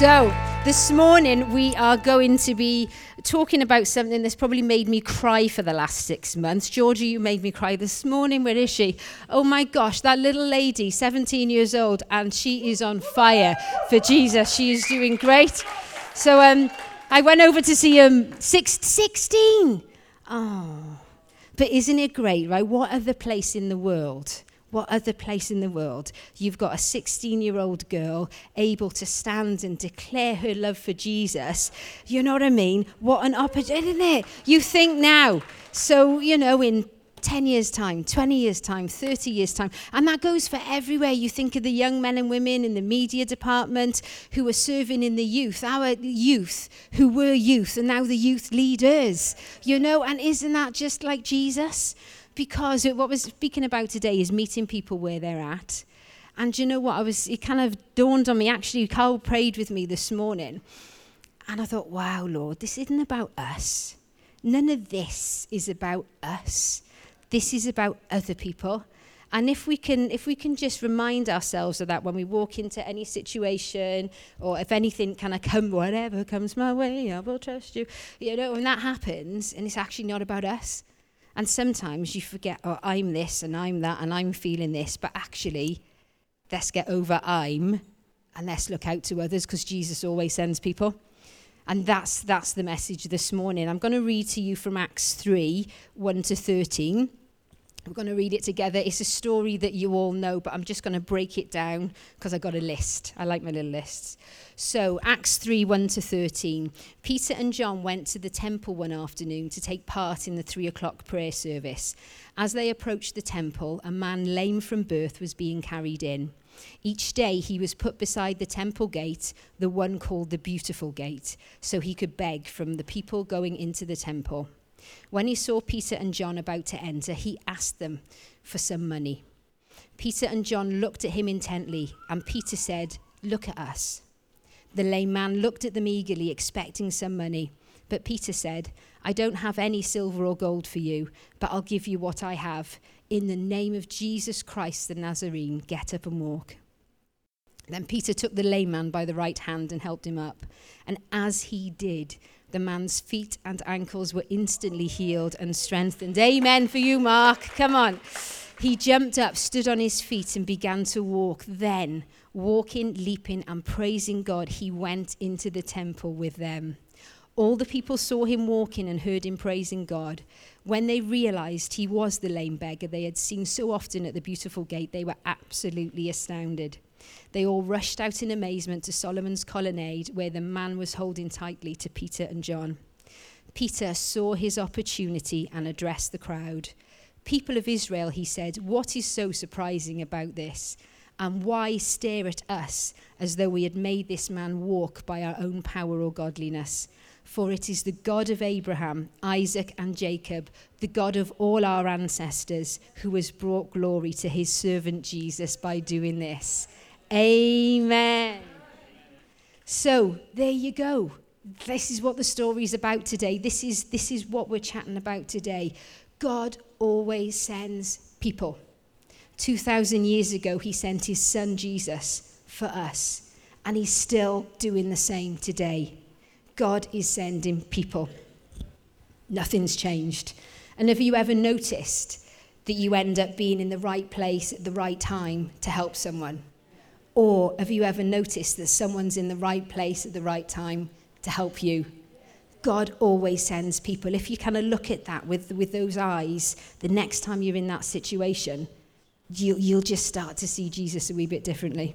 So, this morning we are going to be talking about something that's probably made me cry for the last six months. Georgia, you made me cry this morning. Where is she? Oh my gosh, that little lady, 17 years old, and she is on fire for Jesus. She is doing great. So, um, I went over to see um, six, 16. Oh, but isn't it great, right? What other place in the world? What other place in the world you've got a 16 year old girl able to stand and declare her love for Jesus? You know what I mean? What an opportunity, isn't it? You think now. So, you know, in 10 years' time, 20 years' time, 30 years' time. And that goes for everywhere. You think of the young men and women in the media department who are serving in the youth, our youth who were youth, and now the youth leaders, you know, and isn't that just like Jesus? Because what we're speaking about today is meeting people where they're at. And you know what? I was it kind of dawned on me. Actually, Carl prayed with me this morning, and I thought, "Wow, Lord, this isn't about us. None of this is about us. This is about other people." And if we can, if we can just remind ourselves of that when we walk into any situation, or if anything kind of come, whatever comes my way, I will trust you. You know, when that happens, and it's actually not about us, and sometimes you forget, oh, I'm this and I'm that and I'm feeling this. But actually, let's get over I'm and let's look out to others because Jesus always sends people. And that's, that's the message this morning. I'm going to read to you from Acts 3 1 to 13. We're going to read it together. It's a story that you all know, but I'm just going to break it down because I got a list. I like my little lists. So, Acts 3 1 to 13. Peter and John went to the temple one afternoon to take part in the three o'clock prayer service. As they approached the temple, a man lame from birth was being carried in. Each day he was put beside the temple gate, the one called the Beautiful Gate, so he could beg from the people going into the temple. When he saw Peter and John about to enter, he asked them for some money. Peter and John looked at him intently, and Peter said, Look at us. The lame man looked at them eagerly, expecting some money. But Peter said, I don't have any silver or gold for you, but I'll give you what I have. In the name of Jesus Christ the Nazarene, get up and walk. Then Peter took the lame man by the right hand and helped him up. And as he did, the man's feet and ankles were instantly healed and strengthened. Amen for you, Mark. Come on. He jumped up, stood on his feet, and began to walk. Then, walking, leaping, and praising God, he went into the temple with them. All the people saw him walking and heard him praising God. When they realized he was the lame beggar they had seen so often at the beautiful gate, they were absolutely astounded. They all rushed out in amazement to Solomon's colonnade, where the man was holding tightly to Peter and John. Peter saw his opportunity and addressed the crowd. People of Israel, he said, what is so surprising about this? And why stare at us as though we had made this man walk by our own power or godliness? For it is the God of Abraham, Isaac, and Jacob, the God of all our ancestors, who has brought glory to his servant Jesus by doing this. Amen. So there you go. This is what the story is about today. This is, this is what we're chatting about today. God always sends people. 2,000 years ago, he sent his son Jesus for us, and he's still doing the same today. God is sending people. Nothing's changed. And have you ever noticed that you end up being in the right place at the right time to help someone? Or have you ever noticed that someone's in the right place at the right time to help you? God always sends people. If you kind of look at that with, with those eyes, the next time you're in that situation, you, you'll just start to see Jesus a wee bit differently.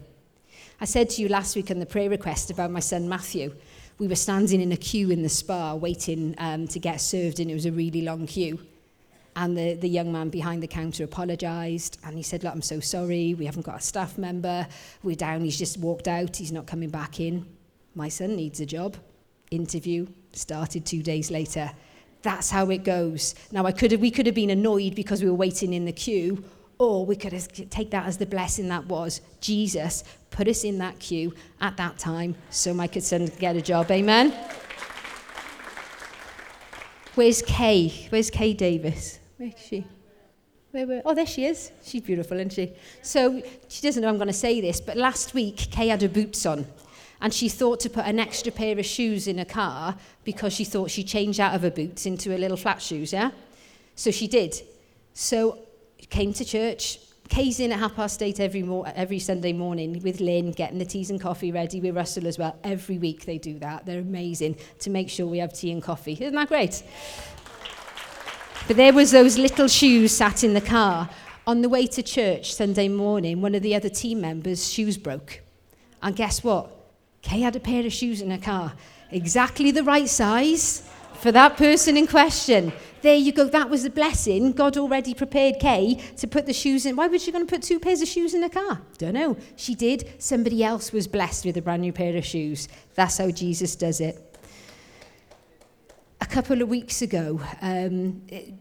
I said to you last week on the prayer request about my son Matthew. We were standing in a queue in the Spar waiting um, to get served, and it was a really long queue. And the, the young man behind the counter apologised and he said, Look, I'm so sorry, we haven't got a staff member, we're down, he's just walked out, he's not coming back in. My son needs a job. Interview started two days later. That's how it goes. Now, I could have, we could have been annoyed because we were waiting in the queue, or we could take that as the blessing that was. Jesus put us in that queue at that time so my son could get a job. Amen? Where's Kay? Where's Kay Davis? Where is she? Where, where? Oh, there she is. She's beautiful, isn't she? So she doesn't know I'm going to say this, but last week Kay had her boots on. And she thought to put an extra pair of shoes in her car because she thought she'd change out of her boots into her little flat shoes, yeah? So she did. So came to church. Kay's in at half past eight every, mo- every Sunday morning with Lynn, getting the teas and coffee ready with Russell as well. Every week they do that. They're amazing to make sure we have tea and coffee. Isn't that great? But there was those little shoes sat in the car. On the way to church Sunday morning, one of the other team members' shoes broke. And guess what? Kay had a pair of shoes in her car, exactly the right size for that person in question. There you go. That was a blessing. God already prepared Kay to put the shoes in. Why was she going to put two pairs of shoes in the car? Don't know. She did. Somebody else was blessed with a brand new pair of shoes. That's how Jesus does it. A couple of weeks ago, um, it,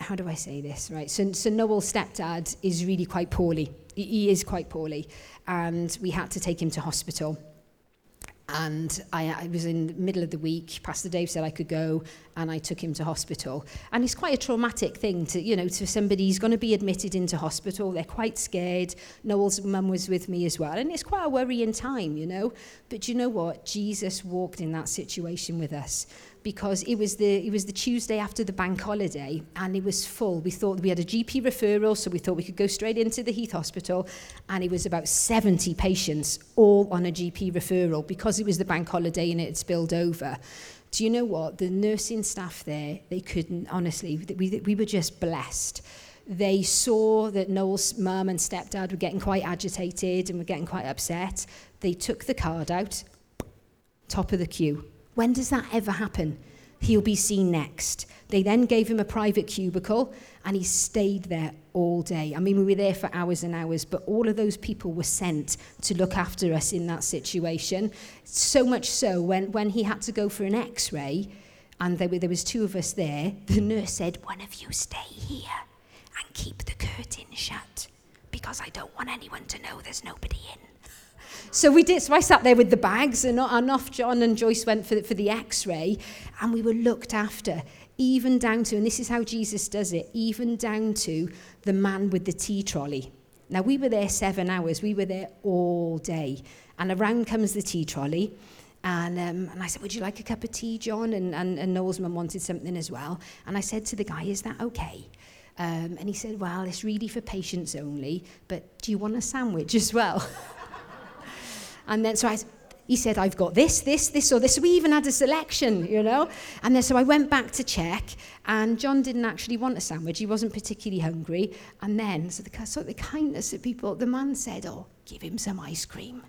how do I say this? Right. So, so Noel's stepdad is really quite poorly. He, he is quite poorly, and we had to take him to hospital. And I, I was in the middle of the week. Pastor Dave said I could go, and I took him to hospital. And it's quite a traumatic thing to, you know, to somebody who's going to be admitted into hospital. They're quite scared. Noel's mum was with me as well, and it's quite a worrying time, you know. But you know what? Jesus walked in that situation with us because it was the it was the Tuesday after the bank holiday and it was full. We thought we had a GP referral, so we thought we could go straight into the Heath Hospital, and it was about 70 patients all on a GP referral because it was the bank holiday and it had spilled over. Do you know what? The nursing staff there, they couldn't honestly. We we were just blessed. They saw that Noel's mum and stepdad were getting quite agitated and were getting quite upset. They took the card out, top of the queue when does that ever happen? He'll be seen next. They then gave him a private cubicle and he stayed there all day. I mean, we were there for hours and hours, but all of those people were sent to look after us in that situation. So much so, when, when he had to go for an x ray, and there, were, there was two of us there, the nurse said, One of you stay here and keep the curtain shut because I don't want anyone to know there's nobody in. So we did. So I sat there with the bags, and, and off John and Joyce went for the, for the X-ray, and we were looked after, even down to, and this is how Jesus does it, even down to the man with the tea trolley. Now we were there seven hours. We were there all day, and around comes the tea trolley. And, um, and I said, Would you like a cup of tea, John? And, and, and Noel's mum wanted something as well. And I said to the guy, Is that okay? Um, and he said, Well, it's really for patients only, but do you want a sandwich as well? And then so I, he said, I've got this, this, this, or this. We even had a selection, you know. And then so I went back to check, and John didn't actually want a sandwich. He wasn't particularly hungry. And then, so the, so the kindness of people, the man said, Oh, give him some ice cream.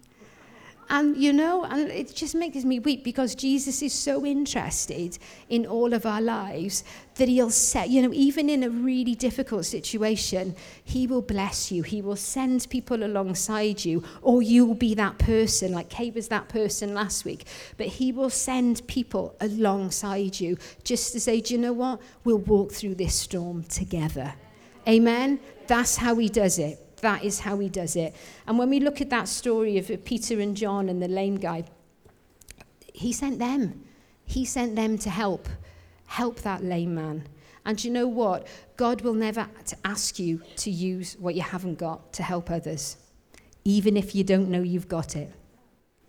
And you know, and it just makes me weep because Jesus is so interested in all of our lives that he'll set, you know, even in a really difficult situation, he will bless you. He will send people alongside you, or you'll be that person, like Kate was that person last week. But he will send people alongside you just to say, do you know what? We'll walk through this storm together. Amen? That's how he does it. That is how he does it. And when we look at that story of Peter and John and the lame guy, he sent them. He sent them to help, help that lame man. And you know what? God will never ask you to use what you haven't got to help others, even if you don't know you've got it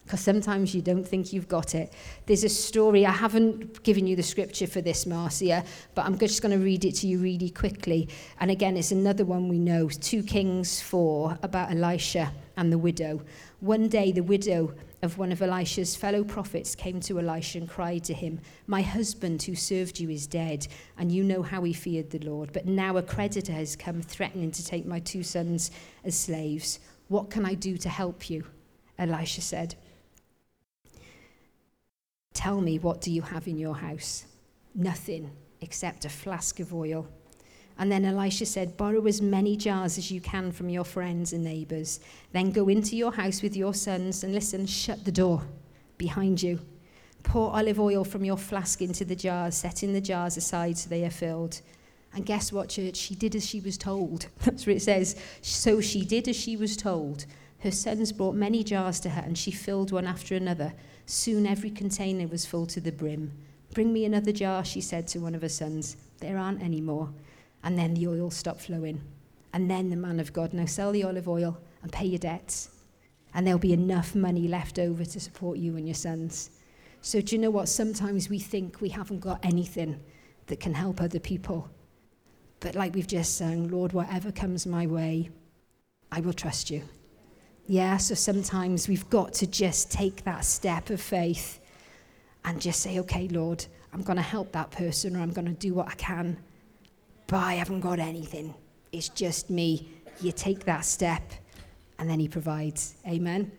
because sometimes you don't think you've got it. There's a story, I haven't given you the scripture for this, Marcia, but I'm just going to read it to you really quickly. And again, it's another one we know 2 Kings 4 about Elisha and the widow. One day, the widow of one of Elisha's fellow prophets came to Elisha and cried to him, My husband who served you is dead, and you know how he feared the Lord. But now a creditor has come threatening to take my two sons as slaves. What can I do to help you? Elisha said. Tell me, what do you have in your house? Nothing except a flask of oil. And then Elisha said, Borrow as many jars as you can from your friends and neighbors. Then go into your house with your sons and listen, shut the door behind you. Pour olive oil from your flask into the jars, setting the jars aside so they are filled. And guess what, church? She did as she was told. That's what it says. So she did as she was told. Her sons brought many jars to her, and she filled one after another. Soon every container was full to the brim. Bring me another jar, she said to one of her sons. There aren't any more. And then the oil stopped flowing. And then the man of God, now sell the olive oil and pay your debts. and there'll be enough money left over to support you and your sons. So, do you know what? Sometimes we think we haven't got anything that can help other people. But, like we've just sung, Lord, whatever comes my way, I will trust you. Yeah, so sometimes we've got to just take that step of faith and just say, okay, Lord, I'm going to help that person or I'm going to do what I can, but I haven't got anything. It's just me. You take that step and then He provides. Amen.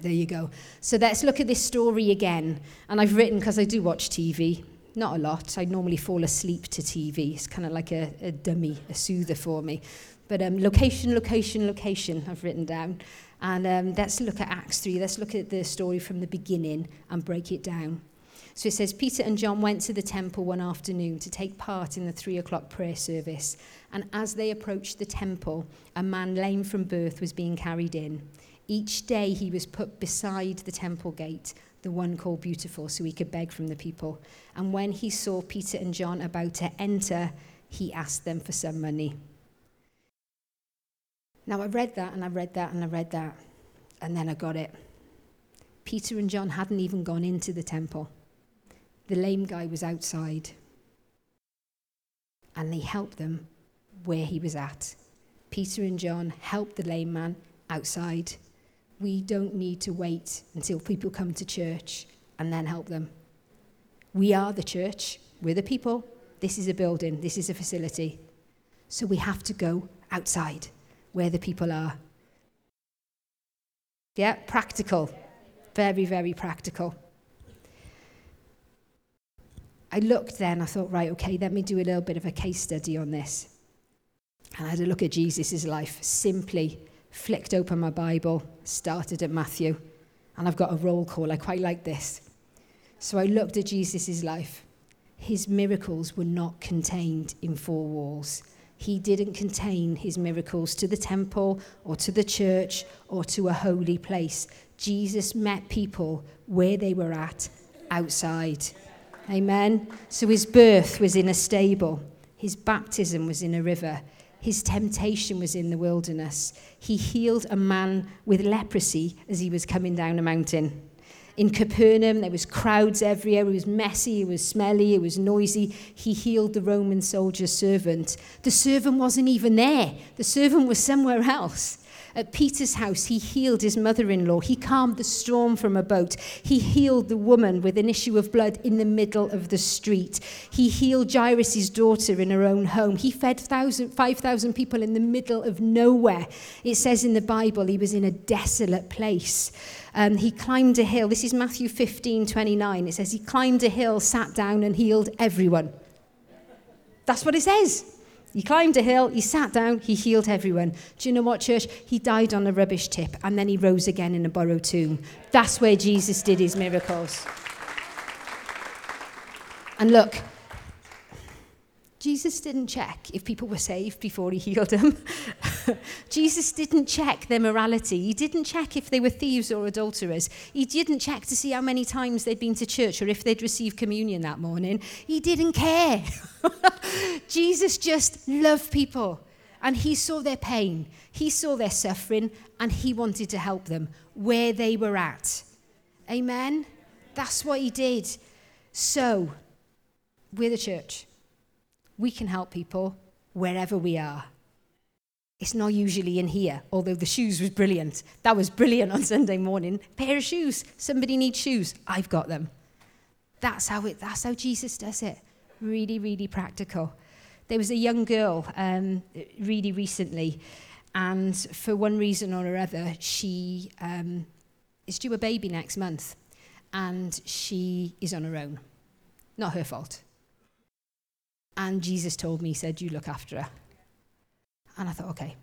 There you go. So let's look at this story again. And I've written, because I do watch TV, not a lot. I normally fall asleep to TV. It's kind of like a, a dummy, a soother for me. But um, location, location, location, I've written down. And um, let's look at Acts 3. Let's look at the story from the beginning and break it down. So it says Peter and John went to the temple one afternoon to take part in the three o'clock prayer service. And as they approached the temple, a man lame from birth was being carried in. Each day he was put beside the temple gate, the one called Beautiful, so he could beg from the people. And when he saw Peter and John about to enter, he asked them for some money. Now, I read that and I read that and I read that, and then I got it. Peter and John hadn't even gone into the temple. The lame guy was outside, and they helped them where he was at. Peter and John helped the lame man outside. We don't need to wait until people come to church and then help them. We are the church, we're the people. This is a building, this is a facility. So we have to go outside where the people are. Yeah, practical. Very, very practical. I looked then, I thought, right, okay, let me do a little bit of a case study on this. And I had a look at Jesus' life, simply flicked open my Bible, started at Matthew, and I've got a roll call. I quite like this. So I looked at Jesus' life. His miracles were not contained in four walls he didn't contain his miracles to the temple or to the church or to a holy place. Jesus met people where they were at, outside. Amen. So his birth was in a stable, his baptism was in a river, his temptation was in the wilderness. He healed a man with leprosy as he was coming down a mountain. In Capernaum, there was crowds everywhere. It was messy, it was smelly, it was noisy. He healed the Roman soldier's servant. The servant wasn't even there. The servant was somewhere else. At Peter's house, he healed his mother in law. He calmed the storm from a boat. He healed the woman with an issue of blood in the middle of the street. He healed Jairus' daughter in her own home. He fed 5,000 people in the middle of nowhere. It says in the Bible he was in a desolate place. Um, he climbed a hill. This is Matthew 15 29. It says he climbed a hill, sat down, and healed everyone. That's what it says. He climbed a hill, he sat down, he healed everyone. Do you know what, church? He died on a rubbish tip and then he rose again in a borrowed tomb. That's where Jesus did his miracles. And look, Jesus didn't check if people were saved before he healed them. Jesus didn't check their morality. He didn't check if they were thieves or adulterers. He didn't check to see how many times they'd been to church or if they'd received communion that morning. He didn't care. Jesus just loved people and he saw their pain, he saw their suffering, and he wanted to help them where they were at. Amen? That's what he did. So, we're the church we can help people wherever we are. It's not usually in here, although the shoes was brilliant. That was brilliant on Sunday morning. Pair of shoes. Somebody needs shoes. I've got them. That's how it. That's how Jesus does it. Really, really practical. There was a young girl um, really recently, and for one reason or other, she um, is due a baby next month, and she is on her own. Not her fault. And Jesus told me, He said, You look after her. And I thought, okay,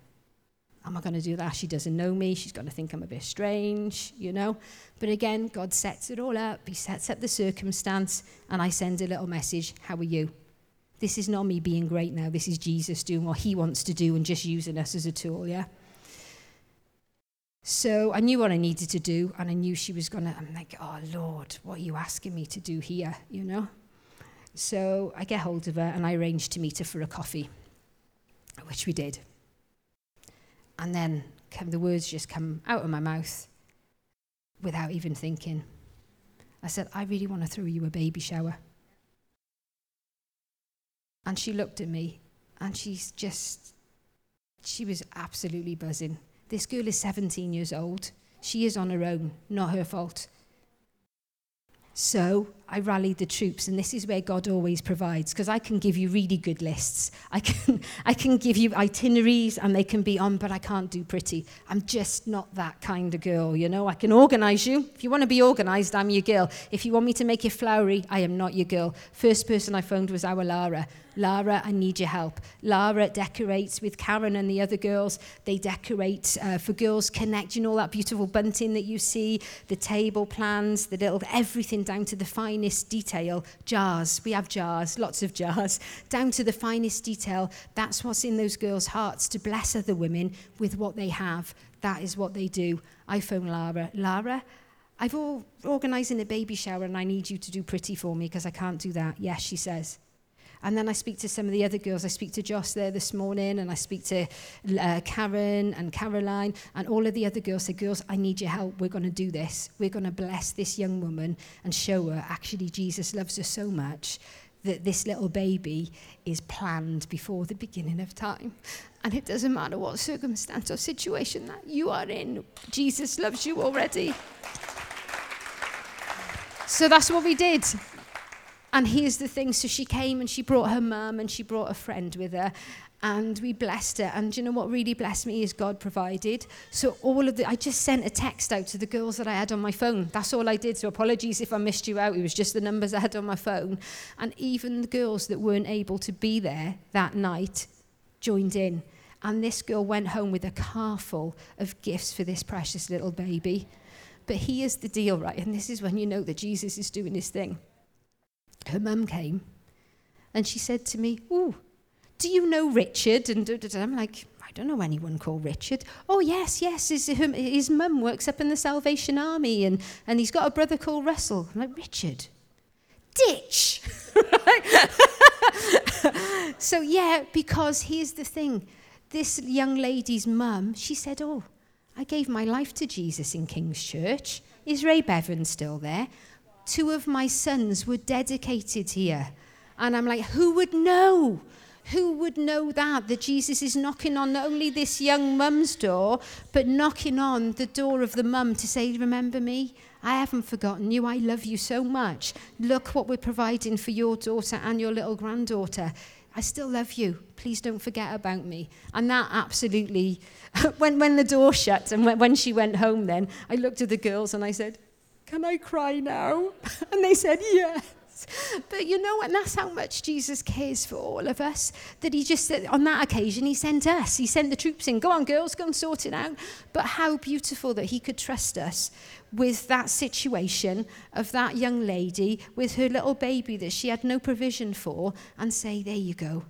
am I going to do that? She doesn't know me. She's going to think I'm a bit strange, you know? But again, God sets it all up. He sets up the circumstance, and I send a little message How are you? This is not me being great now. This is Jesus doing what he wants to do and just using us as a tool, yeah? So I knew what I needed to do, and I knew she was going to. I'm like, oh, Lord, what are you asking me to do here, you know? So I get hold of her and I arrange to meet her for a coffee, which we did. And then the words just come out of my mouth without even thinking. I said, I really want to throw you a baby shower. And she looked at me and she's just, she was absolutely buzzing. This girl is 17 years old. She is on her own, not her fault. So I rallied the troops, and this is where God always provides, because I can give you really good lists. I can, I can give you itineraries, and they can be on, but I can't do pretty. I'm just not that kind of girl, you know. I can organize you. If you want to be organized, I'm your girl. If you want me to make you flowery, I am not your girl. First person I phoned was our Lara. Lara, I need your help. Lara decorates with Karen and the other girls. They decorate uh, for Girls Connect. You know all that beautiful bunting that you see, the table plans, the little everything down to the finest detail. Jars, we have jars, lots of jars, down to the finest detail. That's what's in those girls' hearts to bless other women with what they have. That is what they do. I phone Lara. Lara, I've all organising a baby shower and I need you to do pretty for me because I can't do that. Yes, she says. And then I speak to some of the other girls. I speak to Joss there this morning, and I speak to uh, Karen and Caroline, and all of the other girls say, Girls, I need your help. We're going to do this. We're going to bless this young woman and show her actually Jesus loves her so much that this little baby is planned before the beginning of time. And it doesn't matter what circumstance or situation that you are in, Jesus loves you already. So that's what we did. And here's the thing so she came and she brought her mum and she brought a friend with her. And we blessed her. And you know what really blessed me is God provided. So all of the, I just sent a text out to the girls that I had on my phone. That's all I did. So apologies if I missed you out. It was just the numbers I had on my phone. And even the girls that weren't able to be there that night joined in. And this girl went home with a car full of gifts for this precious little baby. But here's the deal, right? And this is when you know that Jesus is doing his thing her mum came and she said to me, Ooh, do you know Richard? And I'm like, I don't know anyone called Richard. Oh, yes, yes, his, his mum works up in the Salvation Army and, and he's got a brother called Russell. I'm like, Richard? Ditch! so, yeah, because here's the thing this young lady's mum, she said, Oh, I gave my life to Jesus in King's Church. Is Ray Bevan still there? Two of my sons were dedicated here. And I'm like, who would know? Who would know that? That Jesus is knocking on not only this young mum's door, but knocking on the door of the mum to say, Remember me? I haven't forgotten you. I love you so much. Look what we're providing for your daughter and your little granddaughter. I still love you. Please don't forget about me. And that absolutely, when, when the door shut and when, when she went home, then I looked at the girls and I said, can I cry now? And they said, Yes. But you know, and that's how much Jesus cares for all of us. That he just, on that occasion, he sent us. He sent the troops in. Go on, girls, go and sort it out. But how beautiful that he could trust us with that situation of that young lady with her little baby that she had no provision for and say, There you go.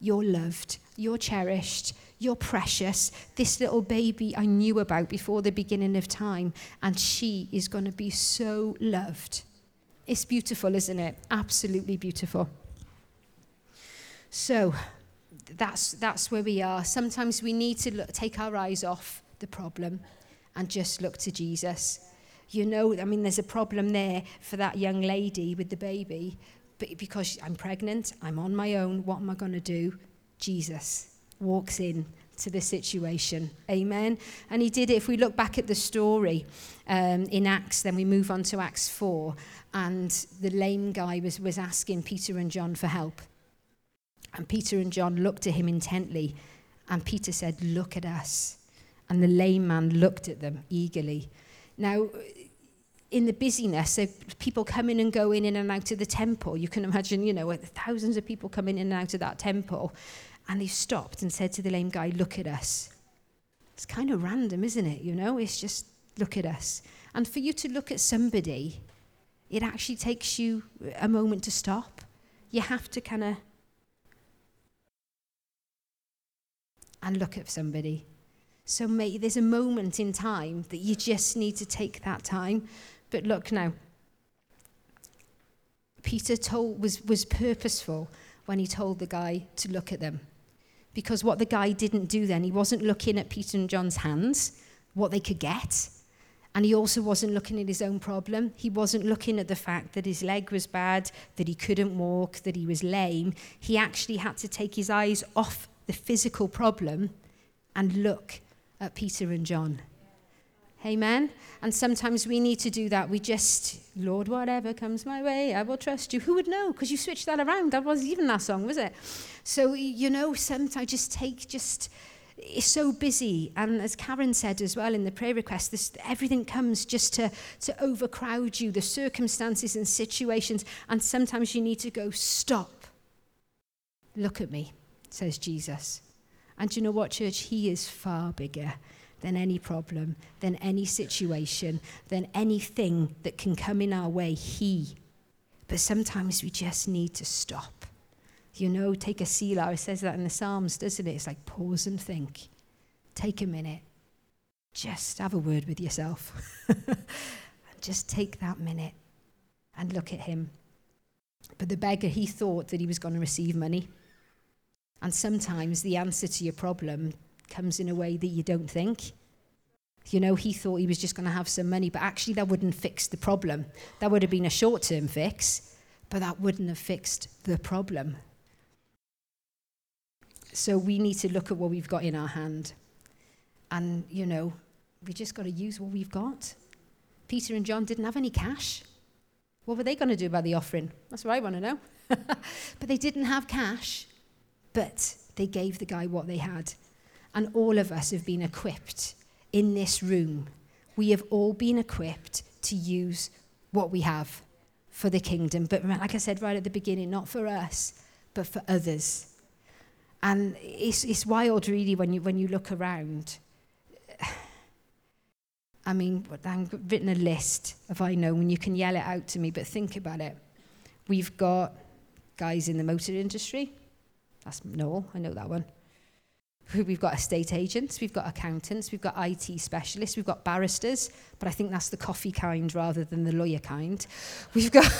You're loved. You're cherished. You're precious. This little baby I knew about before the beginning of time, and she is going to be so loved. It's beautiful, isn't it? Absolutely beautiful. So that's, that's where we are. Sometimes we need to look, take our eyes off the problem and just look to Jesus. You know, I mean, there's a problem there for that young lady with the baby, but because I'm pregnant, I'm on my own, what am I going to do? Jesus walks in to the situation. Amen. And he did it. If we look back at the story um, in Acts, then we move on to Acts 4, and the lame guy was, was asking Peter and John for help. And Peter and John looked at him intently, and Peter said, Look at us. And the lame man looked at them eagerly. Now, in the busyness of people coming and going in and out of the temple, you can imagine, you know, thousands of people coming in and out of that temple. And he stopped and said to the lame guy, Look at us. It's kind of random, isn't it? You know, it's just look at us. And for you to look at somebody, it actually takes you a moment to stop. You have to kind of and look at somebody. So may, there's a moment in time that you just need to take that time. But look now, Peter told, was, was purposeful when he told the guy to look at them Because what the guy didn't do then, he wasn't looking at Peter and John's hands, what they could get. And he also wasn't looking at his own problem. He wasn't looking at the fact that his leg was bad, that he couldn't walk, that he was lame. He actually had to take his eyes off the physical problem and look at Peter and John. Amen. And sometimes we need to do that. We just, Lord, whatever comes my way, I will trust you. Who would know? Because you switched that around. That wasn't even that song, was it? So, you know, sometimes just take, just, it's so busy. And as Karen said as well in the prayer request, this, everything comes just to, to overcrowd you, the circumstances and situations. And sometimes you need to go, stop. Look at me, says Jesus. And you know what, church? He is far bigger than any problem, than any situation, than anything that can come in our way. He. But sometimes we just need to stop. You know, take a Selah. It says that in the Psalms, doesn't it? It's like pause and think. Take a minute. Just have a word with yourself. just take that minute and look at him. But the beggar, he thought that he was going to receive money. And sometimes the answer to your problem comes in a way that you don't think. You know, he thought he was just going to have some money, but actually that wouldn't fix the problem. That would have been a short term fix, but that wouldn't have fixed the problem. So we need to look at what we've got in our hand. And, you know, we just got to use what we've got. Peter and John didn't have any cash. What were they going to do about the offering? That's what I want to know. but they didn't have cash, but they gave the guy what they had. And all of us have been equipped in this room. We have all been equipped to use what we have for the kingdom. But like I said right at the beginning, not for us, but for others. And it's, it's wild, really, when you, when you look around. I mean, I've written a list of I know, and you can yell it out to me, but think about it. We've got guys in the motor industry. That's Noel, I know that one. We've got estate agents, we've got accountants, we've got IT specialists, we've got barristers, but I think that's the coffee kind rather than the lawyer kind. We've got,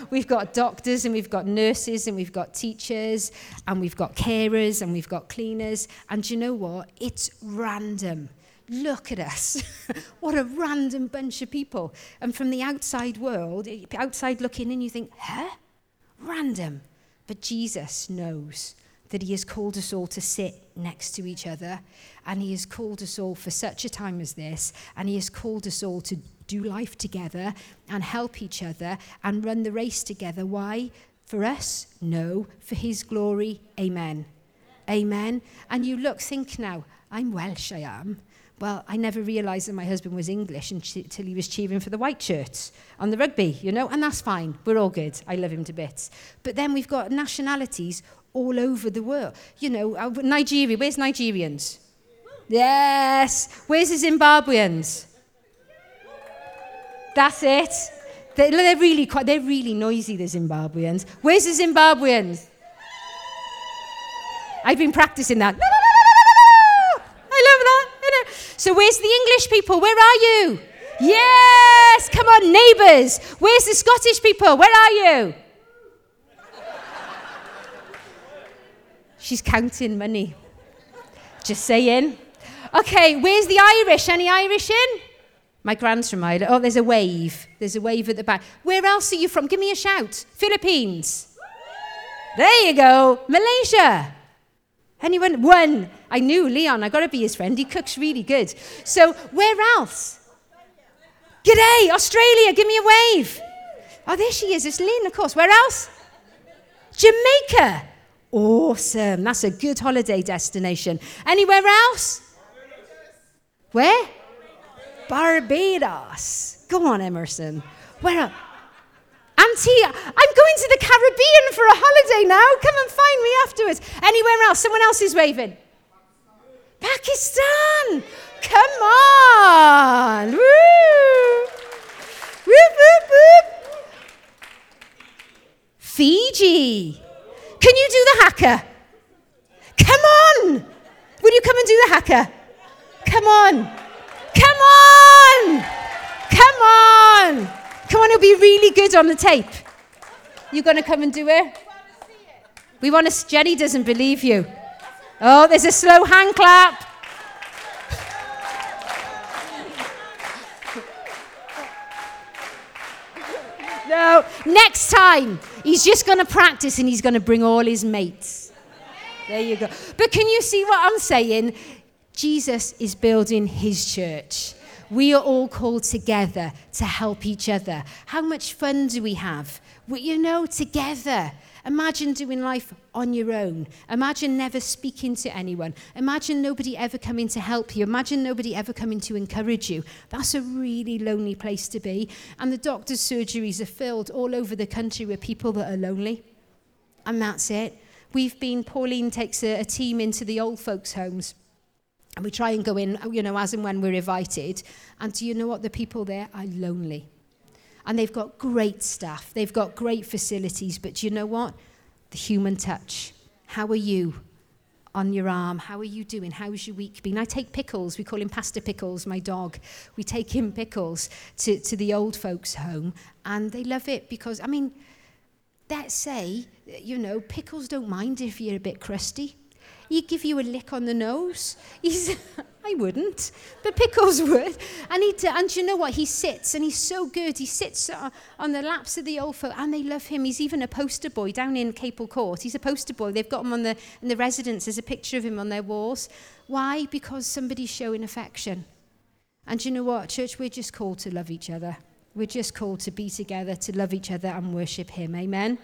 we've got doctors and we've got nurses and we've got teachers and we've got carers and we've got cleaners. And you know what? It's random. Look at us. what a random bunch of people. And from the outside world, outside looking in, you think, huh? Random. But Jesus knows that He has called us all to sit next to each other, and He has called us all for such a time as this, and He has called us all to do life together and help each other and run the race together. Why? For us? No. For His glory? Amen. Amen. And you look, think now, I'm Welsh, I am. Well, I never realised that my husband was English until he was cheering for the white shirts on the rugby, you know, and that's fine. We're all good. I love him to bits. But then we've got nationalities all over the world. You know, uh, Nigeria, where's Nigerians? Yes. Where's the Zimbabweans? That's it. They're, they're really quite, they're really noisy, the Zimbabweans. Where's the Zimbabweans? I've been practicing that. I love that. So where's the English people? Where are you? Yes, come on, neighbours. Where's the Scottish people? Where are you? She's counting money. Just saying. Okay, where's the Irish? Any Irish in? My grand's from Ireland. Oh, there's a wave. There's a wave at the back. Where else are you from? Give me a shout. Philippines. There you go. Malaysia. Anyone? One. I knew Leon. I got to be his friend. He cooks really good. So, where else? G'day, Australia. Give me a wave. Oh, there she is. It's Lynn, of course. Where else? Jamaica. Awesome. That's a good holiday destination. Anywhere else? Where? Barbados. Go on, Emerson. Where? Else? Auntie, I'm going to the Caribbean for a holiday now. Come and find me afterwards. Anywhere else? Someone else is waving. Pakistan. Come on. Woo. Whoop, whoop. Fiji. Can you do the haka? Come on. Will you come and do the haka? Come on. Come on. Come on. Come on, it'll be really good on the tape. You going to come and do it? We want to. Jenny doesn't believe you. Oh, there's a slow hand clap. No, next time, he's just going to practice and he's going to bring all his mates. There you go. But can you see what I'm saying? Jesus is building his church. We are all called together to help each other. How much fun do we have? We, you know, together. Imagine doing life on your own. Imagine never speaking to anyone. Imagine nobody ever coming to help you. Imagine nobody ever coming to encourage you. That's a really lonely place to be. And the doctor's surgeries are filled all over the country with people that are lonely. And that's it. We've been, Pauline takes a, a team into the old folks' homes. And we try and go in, you know, as and when we're invited. And do you know what? The people there are lonely. And they've got great staff, they've got great facilities. But you know what? The human touch. How are you? on your arm. How are you doing? How's your week been? I take Pickles. We call him Pastor Pickles, my dog. We take him Pickles to, to the old folks' home, and they love it because, I mean, let's say, you know, Pickles don't mind if you're a bit crusty. He'd give you a lick on the nose. He's, I wouldn't, but Pickles would. And, he and you know what? He sits, and he's so good. He sits uh, on the laps of the old folk, and they love him. He's even a poster boy down in Capel Court. He's a poster boy. They've got him on the, in the residence. There's a picture of him on their walls. Why? Because somebody's showing affection. And you know what, church? We're just called to love each other. We're just called to be together, to love each other and worship Him. Amen?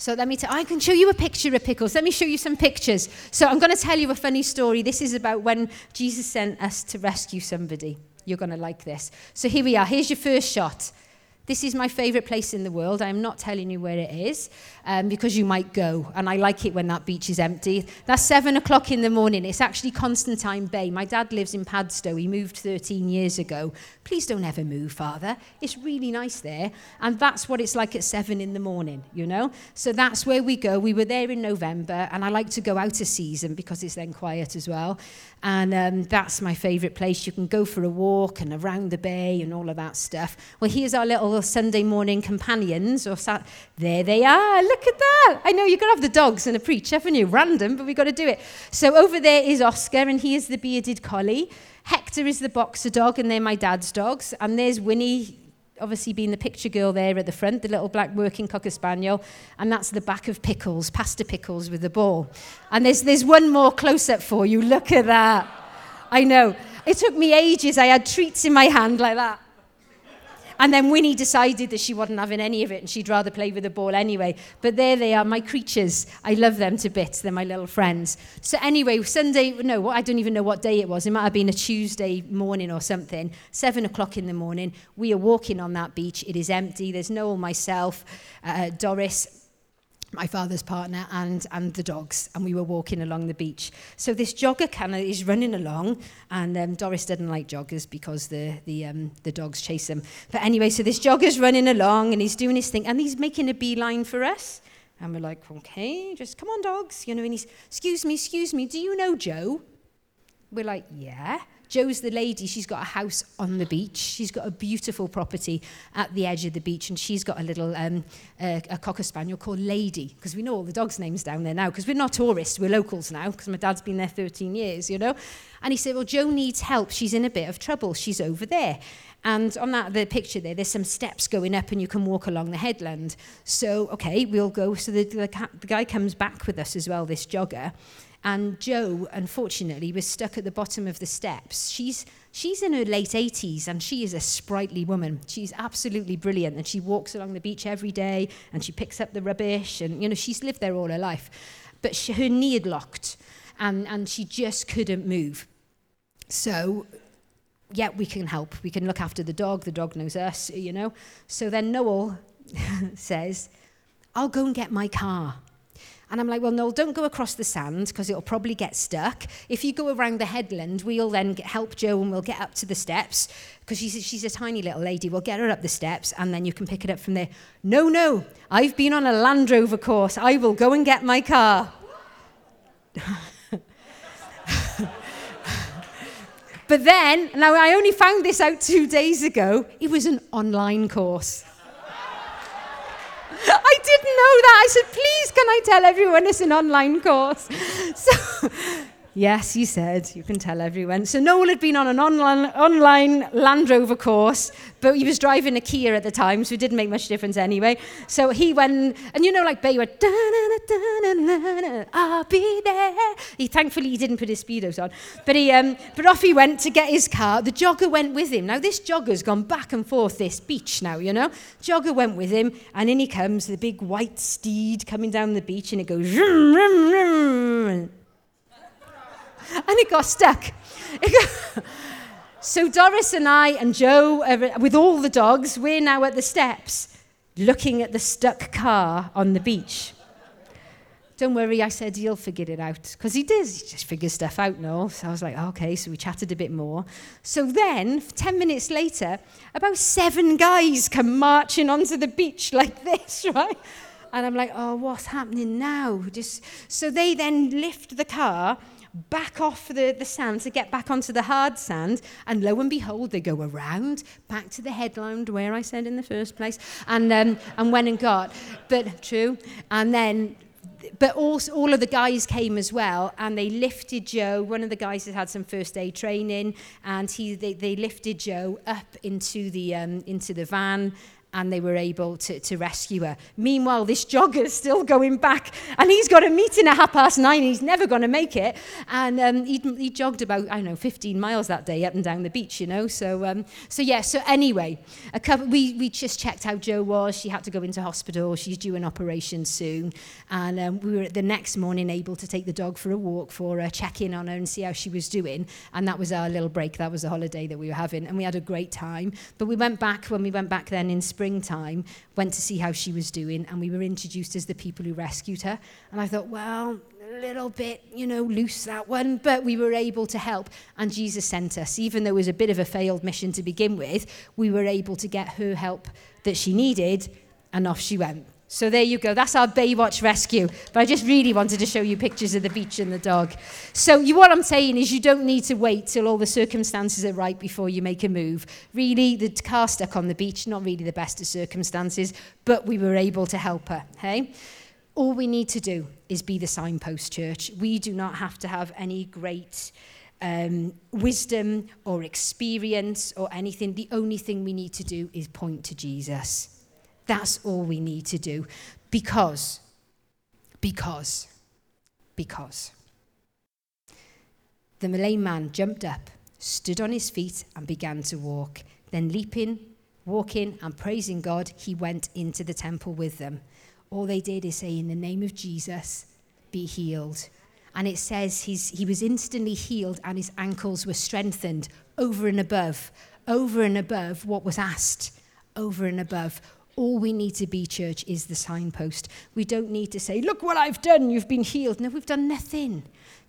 So let me tell I can show you a picture of pickles. Let me show you some pictures. So I'm going to tell you a funny story. This is about when Jesus sent us to rescue somebody. You're going to like this. So here we are. Here's your first shot. This is my favourite place in the world. I'm not telling you where it is um, because you might go. And I like it when that beach is empty. That's seven o'clock in the morning. It's actually Constantine Bay. My dad lives in Padstow. He moved 13 years ago. Please don't ever move, Father. It's really nice there. And that's what it's like at seven in the morning, you know? So that's where we go. We were there in November. And I like to go out of season because it's then quiet as well. And um, that's my favourite place. You can go for a walk and around the bay and all of that stuff. Well, here's our little Sunday morning companions. Or sat- there they are. Look at that. I know you've got to have the dogs and a preach, haven't you? Random, but we've got to do it. So over there is Oscar, and he is the bearded collie. Hector is the boxer dog, and they're my dad's dogs. And there's Winnie, obviously being the picture girl there at the front, the little black working cocker spaniel, and that's the back of Pickles, Pastor Pickles with the ball. And there's, there's one more close up for you. Look at that. I know. It took me ages. I had treats in my hand like that. And then Winnie decided that she wasn't having any of it and she'd rather play with the ball anyway. But there they are, my creatures. I love them to bits. They're my little friends. So anyway, Sunday, no, I don't even know what day it was. It might have been a Tuesday morning or something. Seven o'clock in the morning. We are walking on that beach. It is empty. There's Noel, myself, uh, Doris, my father's partner and, and the dogs, and we were walking along the beach. So this jogger kind of is running along, and um, Doris doesn't like joggers because the, the, um, the dogs chase him. But anyway, so this jogger's running along, and he's doing his thing, and he's making a beeline for us. And we're like, okay, just come on, dogs. You know, and he's, excuse me, excuse me, do you know Joe? We're like, yeah. Joe's the lady, she's got a house on the beach. She's got a beautiful property at the edge of the beach, and she's got a little um, uh, a cocker spaniel called Lady, because we know all the dogs' names down there now, because we're not tourists, we're locals now, because my dad's been there 13 years, you know. And he said, well, Joe needs help. She's in a bit of trouble. She's over there. And on that the picture there, there's some steps going up and you can walk along the headland. So, okay, we'll go. So the, the, the guy comes back with us as well, this jogger. And Joe, unfortunately, was stuck at the bottom of the steps. She's, she's in her late 80s and she is a sprightly woman. She's absolutely brilliant and she walks along the beach every day and she picks up the rubbish and, you know, she's lived there all her life. But she, her knee had locked and, and she just couldn't move. So, yeah, we can help. We can look after the dog. The dog knows us, you know. So then Noel says, I'll go and get my car. And I'm like, well, no, don't go across the sand because it'll probably get stuck. If you go around the headland, we'll then get, help Joe and we'll get up to the steps because she's, she's a tiny little lady. We'll get her up the steps and then you can pick it up from there. No, no, I've been on a Land Rover course. I will go and get my car. but then, now I only found this out two days ago, it was an online course. I didn't know that. I said, please, can I tell everyone it's an online course? So, yes, he said, you can tell everyone. So Noel had been on an online, online Land Rover course, but he was driving a Kia at the time, so it didn't make much difference anyway. So he went, and you know, like Bay went, I'll be there. He thankfully he didn't put his speedos on, but he, um, but off he went to get his car. The jogger went with him. Now this jogger's gone back and forth this beach now, you know. Jogger went with him, and in he comes, the big white steed coming down the beach, and it goes, vroom, vroom, vroom. And it got stuck. It got so Doris and I and Joe, with all the dogs, we're now at the steps looking at the stuck car on the beach. Don't worry, I said he'll figure it out. Because he does, he just figures stuff out, no? So I was like, okay, so we chatted a bit more. So then, 10 minutes later, about seven guys come marching onto the beach like this, right? And I'm like, oh, what's happening now? Just So they then lift the car back off the, the sand to get back onto the hard sand. And lo and behold, they go around back to the headland where I said in the first place and, um, and went and got. But true. And then but also all of the guys came as well and they lifted Joe one of the guys had had some first aid training and he they, they lifted Joe up into the um, into the van and they were able to, to rescue her. Meanwhile, this jogger's still going back, and he's got a meeting at half past nine, he's never going to make it. And um, he, he jogged about, I don't know, 15 miles that day up and down the beach, you know. So, um, so yeah, so anyway, a couple, we, we just checked how Joe was. She had to go into hospital. She's due an operation soon. And um, we were the next morning able to take the dog for a walk for her, check in on her and see how she was doing. And that was our little break. That was the holiday that we were having. And we had a great time. But we went back, when we went back then in spring, springtime, went to see how she was doing, and we were introduced as the people who rescued her. And I thought, well, a little bit, you know, loose that one, but we were able to help. And Jesus sent us. Even though it was a bit of a failed mission to begin with, we were able to get her help that she needed, and off she went. So there you go. That's our Baywatch rescue. But I just really wanted to show you pictures of the beach and the dog. So you, what I'm saying is you don't need to wait till all the circumstances are right before you make a move. Really, the car stuck on the beach, not really the best of circumstances, but we were able to help her. Hey? All we need to do is be the signpost church. We do not have to have any great um, wisdom or experience or anything. The only thing we need to do is point to Jesus. That's all we need to do. Because, because, because. The Malay man jumped up, stood on his feet, and began to walk. Then, leaping, walking, and praising God, he went into the temple with them. All they did is say, In the name of Jesus, be healed. And it says he's, he was instantly healed and his ankles were strengthened over and above, over and above what was asked, over and above all we need to be, church, is the signpost. We don't need to say, Look what I've done, you've been healed. No, we've done nothing.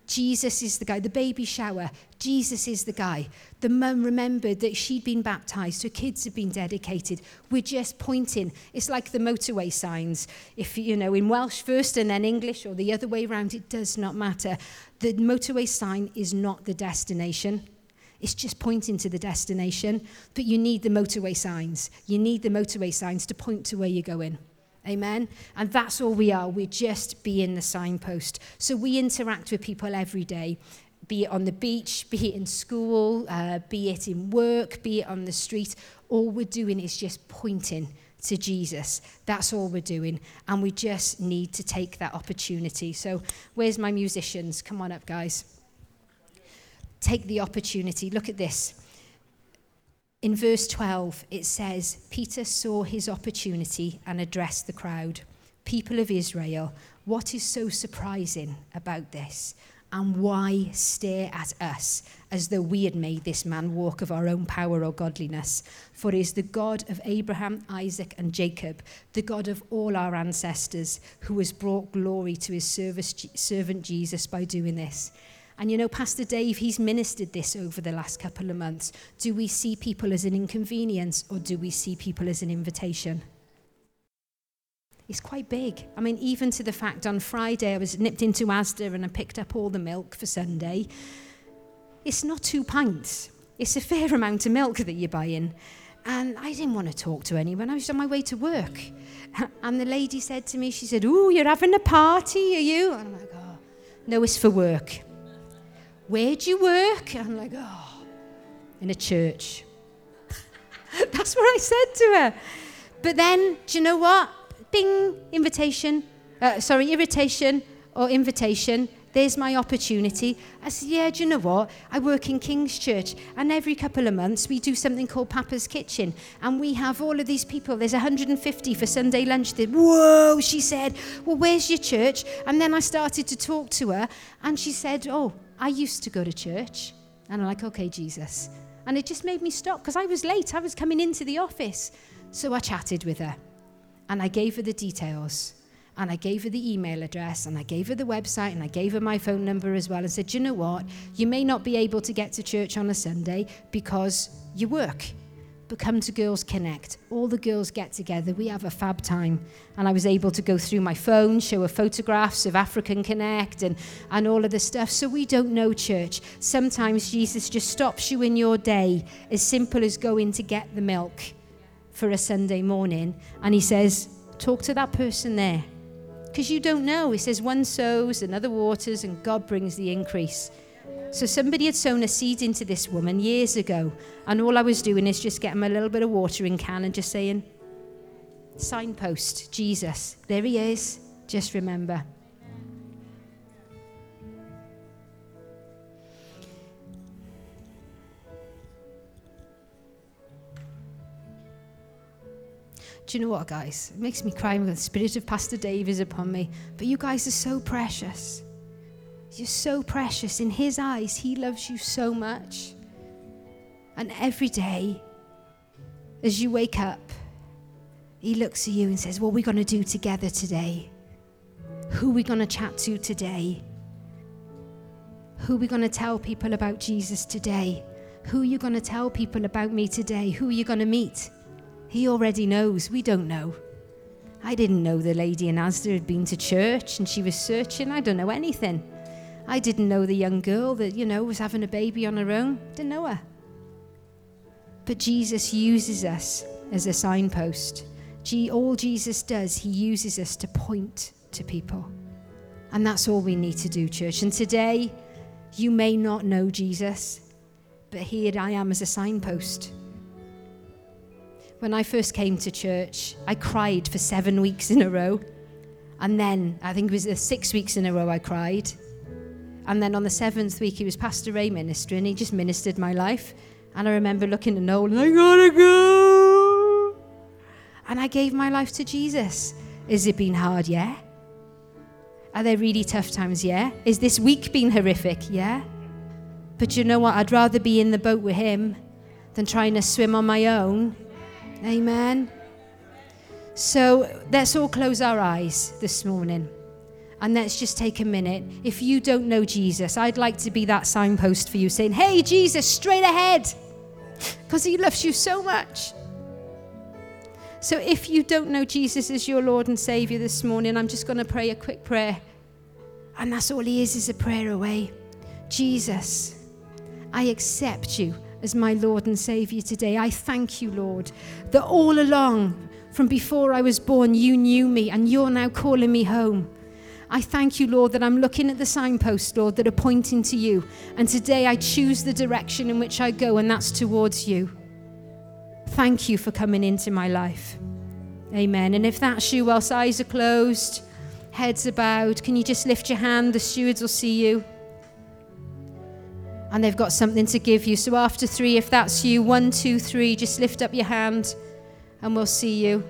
Jesus is the guy. The baby shower, Jesus is the guy. The mum remembered that she'd been baptized, her kids had been dedicated. We're just pointing. It's like the motorway signs. If, you know, in Welsh first and then English or the other way around, it does not matter. The motorway sign is not the destination. It's just pointing to the destination. But you need the motorway signs. You need the motorway signs to point to where you're going. Amen. And that's all we are. We're just being the signpost. So we interact with people every day, be it on the beach, be it in school, uh, be it in work, be it on the street. All we're doing is just pointing to Jesus. That's all we're doing. And we just need to take that opportunity. So, where's my musicians? Come on up, guys take the opportunity. Look at this. In verse 12, it says, Peter saw his opportunity and addressed the crowd. People of Israel, what is so surprising about this? And why stare at us as though we had made this man walk of our own power or godliness? For it is the God of Abraham, Isaac, and Jacob, the God of all our ancestors, who has brought glory to his service, servant Jesus by doing this. And you know, Pastor Dave, he's ministered this over the last couple of months. Do we see people as an inconvenience or do we see people as an invitation? It's quite big. I mean, even to the fact on Friday I was nipped into Asda and I picked up all the milk for Sunday. It's not two pints, it's a fair amount of milk that you're buying. And I didn't want to talk to anyone. I was on my way to work. And the lady said to me, she said, Oh, you're having a party, are you? And I'm like, Oh, no, it's for work. Where do you work? And I'm like, Oh, in a church. That's what I said to her. But then, do you know what? Bing, invitation. Uh, sorry, irritation or invitation there's my opportunity. I said, Yeah, do you know what? I work in King's Church, and every couple of months we do something called Papa's Kitchen, and we have all of these people. There's 150 for Sunday lunch. There. Whoa, she said, Well, where's your church? And then I started to talk to her, and she said, Oh, I used to go to church. And I'm like, Okay, Jesus. And it just made me stop because I was late. I was coming into the office. So I chatted with her, and I gave her the details and I gave her the email address and I gave her the website and I gave her my phone number as well and said, you know what? You may not be able to get to church on a Sunday because you work. But come to Girls Connect. All the girls get together. We have a fab time. And I was able to go through my phone, show her photographs of African Connect and, and all of the stuff. So we don't know church. Sometimes Jesus just stops you in your day, as simple as going to get the milk for a Sunday morning. And he says, Talk to that person there because you don't know. He says, one sows, another waters, and God brings the increase. So somebody had sown a seed into this woman years ago, and all I was doing is just getting a little bit of watering can and just saying, signpost, Jesus, there he is. Just remember. Do you know what, guys? It makes me cry when the spirit of Pastor Dave is upon me. But you guys are so precious. You're so precious. In his eyes, he loves you so much. And every day, as you wake up, he looks at you and says, What are we going to do together today? Who are we going to chat to today? Who are we going to tell people about Jesus today? Who are you going to tell people about me today? Who are you going to meet? He already knows. We don't know. I didn't know the lady in Asda had been to church and she was searching. I don't know anything. I didn't know the young girl that, you know, was having a baby on her own. Didn't know her. But Jesus uses us as a signpost. All Jesus does, he uses us to point to people. And that's all we need to do, church. And today, you may not know Jesus, but here I am as a signpost. When I first came to church, I cried for seven weeks in a row. And then I think it was six weeks in a row I cried. And then on the seventh week, he was Pastor Ray ministering. He just ministered my life. And I remember looking at Noel, I gotta go. And I gave my life to Jesus. Has it been hard? Yeah. Are there really tough times? Yeah. Is this week been horrific? Yeah. But you know what? I'd rather be in the boat with him than trying to swim on my own Amen. So let's all close our eyes this morning. And let's just take a minute. If you don't know Jesus, I'd like to be that signpost for you saying, Hey, Jesus, straight ahead. Because he loves you so much. So if you don't know Jesus as your Lord and Savior this morning, I'm just going to pray a quick prayer. And that's all he is, is a prayer away. Jesus, I accept you as my Lord and Savior today. I thank you, Lord, that all along, from before I was born, you knew me and you're now calling me home. I thank you, Lord, that I'm looking at the signposts, Lord, that are pointing to you. And today I choose the direction in which I go, and that's towards you. Thank you for coming into my life. Amen. And if that's you, whilst eyes are closed, heads are bowed, can you just lift your hand? The stewards will see you and they've got something to give you. So after three, if that's you, one, two, three, just lift up your hand and we'll see you.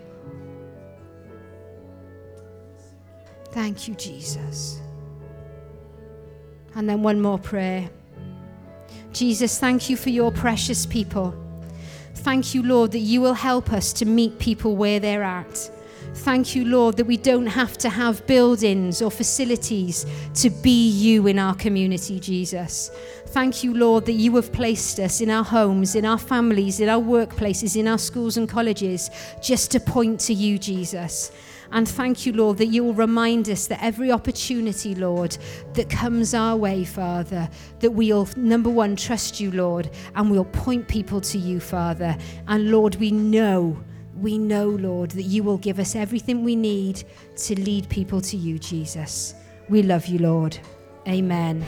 Thank you, Jesus. And then one more prayer. Jesus, thank you for your precious people. Thank you, Lord, that you will help us to meet people where they're at. Thank you, Lord, that we don't have to have buildings or facilities to be you in our community, Jesus. Thank you, Lord, that you have placed us in our homes, in our families, in our workplaces, in our schools and colleges, just to point to you, Jesus. And thank you, Lord, that you will remind us that every opportunity, Lord, that comes our way, Father, that we'll, number one, trust you, Lord, and we'll point people to you, Father. And Lord, we know, we know, Lord, that you will give us everything we need to lead people to you, Jesus. We love you, Lord. Amen.